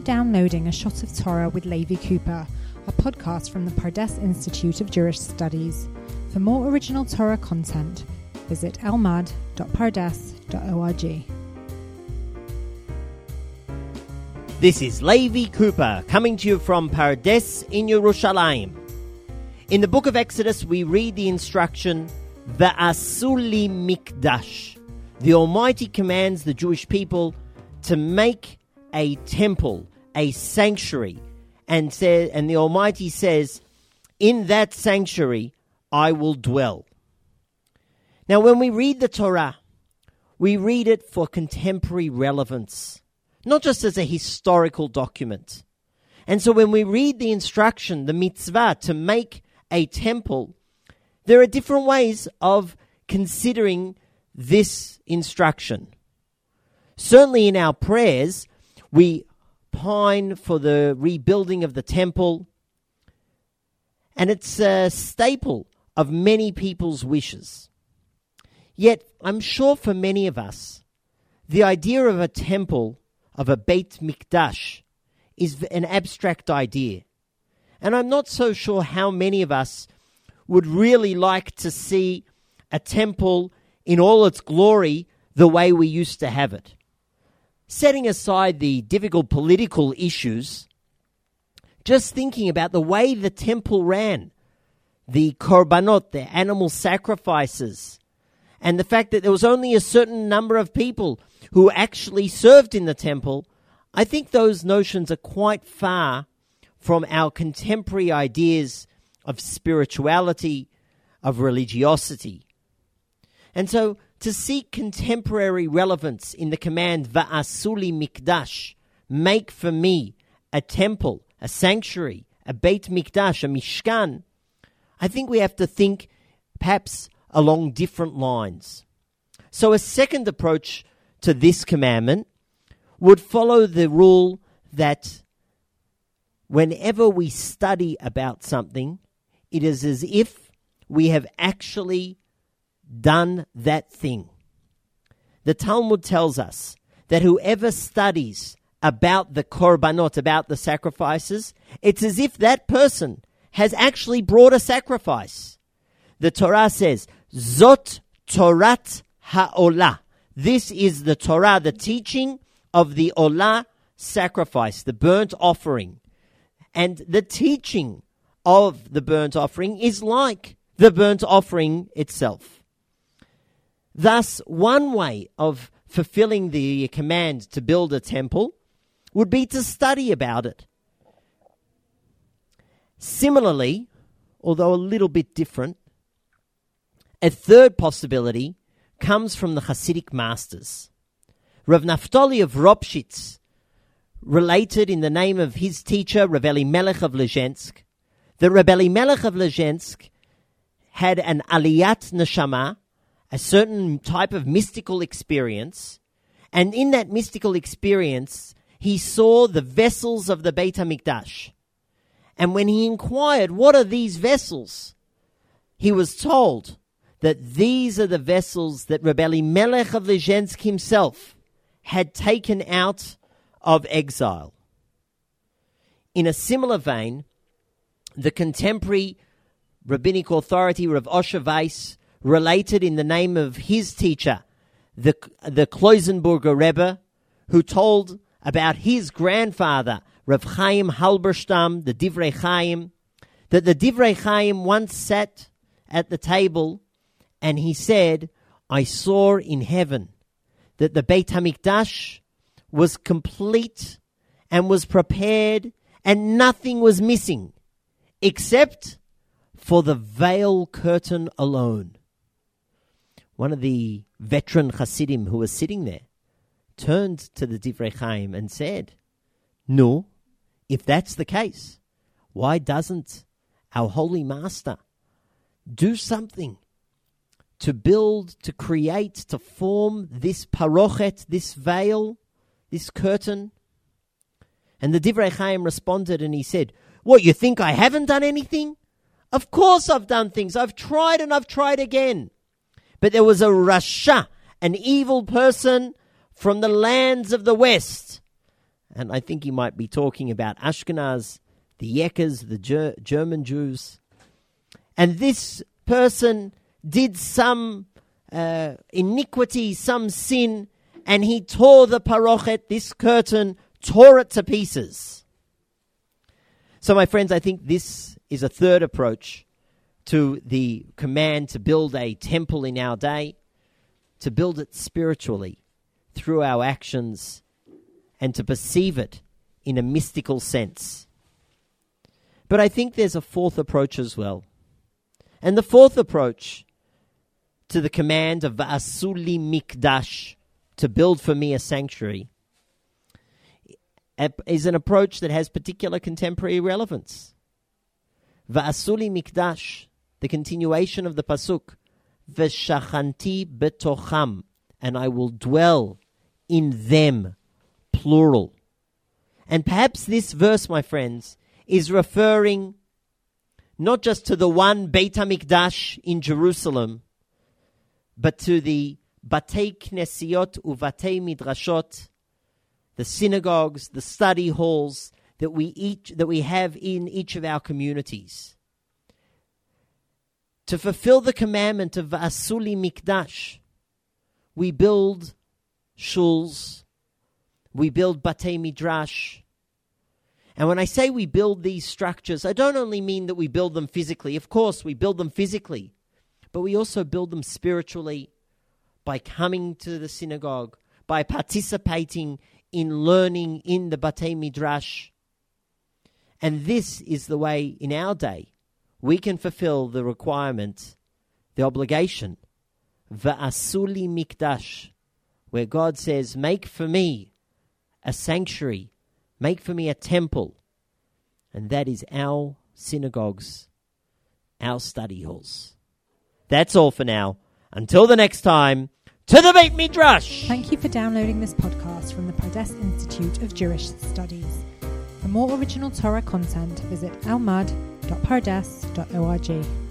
for downloading A Shot of Torah with Levi Cooper, a podcast from the Pardes Institute of Jewish Studies. For more original Torah content, visit elmad.pardes.org. This is Levi Cooper coming to you from Pardes in Yerushalayim. In the book of Exodus, we read the instruction, Va'asuli mikdash. The Almighty commands the Jewish people to make a temple, a sanctuary, and says, and the Almighty says, "In that sanctuary I will dwell." Now, when we read the Torah, we read it for contemporary relevance, not just as a historical document. And so, when we read the instruction, the mitzvah to make a temple, there are different ways of considering this instruction. Certainly, in our prayers, we pine for the rebuilding of the temple, and it's a staple of many people's wishes. Yet, I'm sure for many of us, the idea of a temple, of a Beit Mikdash, is an abstract idea. And I'm not so sure how many of us would really like to see a temple in all its glory the way we used to have it setting aside the difficult political issues, just thinking about the way the temple ran, the korbanot, the animal sacrifices, and the fact that there was only a certain number of people who actually served in the temple, I think those notions are quite far from our contemporary ideas of spirituality, of religiosity. And so to seek contemporary relevance in the command Va'asuli Mikdash, make for me a temple, a sanctuary, a Beit Mikdash, a Mishkan, I think we have to think perhaps along different lines. So a second approach to this commandment would follow the rule that whenever we study about something, it is as if we have actually done that thing. The Talmud tells us that whoever studies about the korbanot, about the sacrifices, it's as if that person has actually brought a sacrifice. The Torah says, Zot Torat Ha'olah. This is the Torah, the teaching of the Olah sacrifice, the burnt offering. And the teaching of the burnt offering is like the burnt offering itself. Thus, one way of fulfilling the command to build a temple would be to study about it. Similarly, although a little bit different, a third possibility comes from the Hasidic masters. Rav Naftali of Ropshitz related in the name of his teacher, Rav Melech of Lezhensk, that Rav Melech of Lezhensk had an aliyat neshama, a certain type of mystical experience. And in that mystical experience, he saw the vessels of the Beit HaMikdash. And when he inquired, what are these vessels? He was told that these are the vessels that Rebbe Melech of Lezhensk himself had taken out of exile. In a similar vein, the contemporary rabbinic authority Rav Osher Weiss related in the name of his teacher, the, the Kloisenberger Rebbe, who told about his grandfather, Rav Chaim Halberstam, the Divrei Chaim, that the Divrei Chaim once sat at the table and he said, I saw in heaven that the Beit HaMikdash was complete and was prepared and nothing was missing except for the veil curtain alone one of the veteran Hasidim who was sitting there turned to the Divrei Chaim and said, No, if that's the case, why doesn't our Holy Master do something to build, to create, to form this parochet, this veil, this curtain? And the Divrei Chaim responded and he said, What, you think I haven't done anything? Of course I've done things. I've tried and I've tried again. But there was a Rasha, an evil person from the lands of the west, and I think he might be talking about Ashkenaz, the Yekkers, the Ger- German Jews. And this person did some uh, iniquity, some sin, and he tore the parochet, this curtain, tore it to pieces. So, my friends, I think this is a third approach to the command to build a temple in our day, to build it spiritually through our actions, and to perceive it in a mystical sense. But I think there's a fourth approach as well. And the fourth approach to the command of Va'asuli Mikdash, to build for me a sanctuary, is an approach that has particular contemporary relevance. Va'asuli Mikdash, the continuation of the Pasuk, V'shachanti betocham, and I will dwell in them, plural. And perhaps this verse, my friends, is referring not just to the one Beit HaMikdash in Jerusalem, but to the Batei Knesiot uvatei Midrashot, the synagogues, the study halls that we each that we have in each of our communities. To fulfill the commandment of Asuli Mikdash, we build shuls, we build batei midrash. And when I say we build these structures, I don't only mean that we build them physically. Of course, we build them physically, but we also build them spiritually by coming to the synagogue, by participating in learning in the batei midrash. And this is the way in our day we can fulfill the requirement, the obligation Va'asuli mikdash, where God says, Make for me a sanctuary, make for me a temple. And that is our synagogues, our study halls. That's all for now. Until the next time, to the Beit Midrash! Thank you for downloading this podcast from the Pardes Institute of Jewish Studies. For more original Torah content, visit elmad.pardes.org.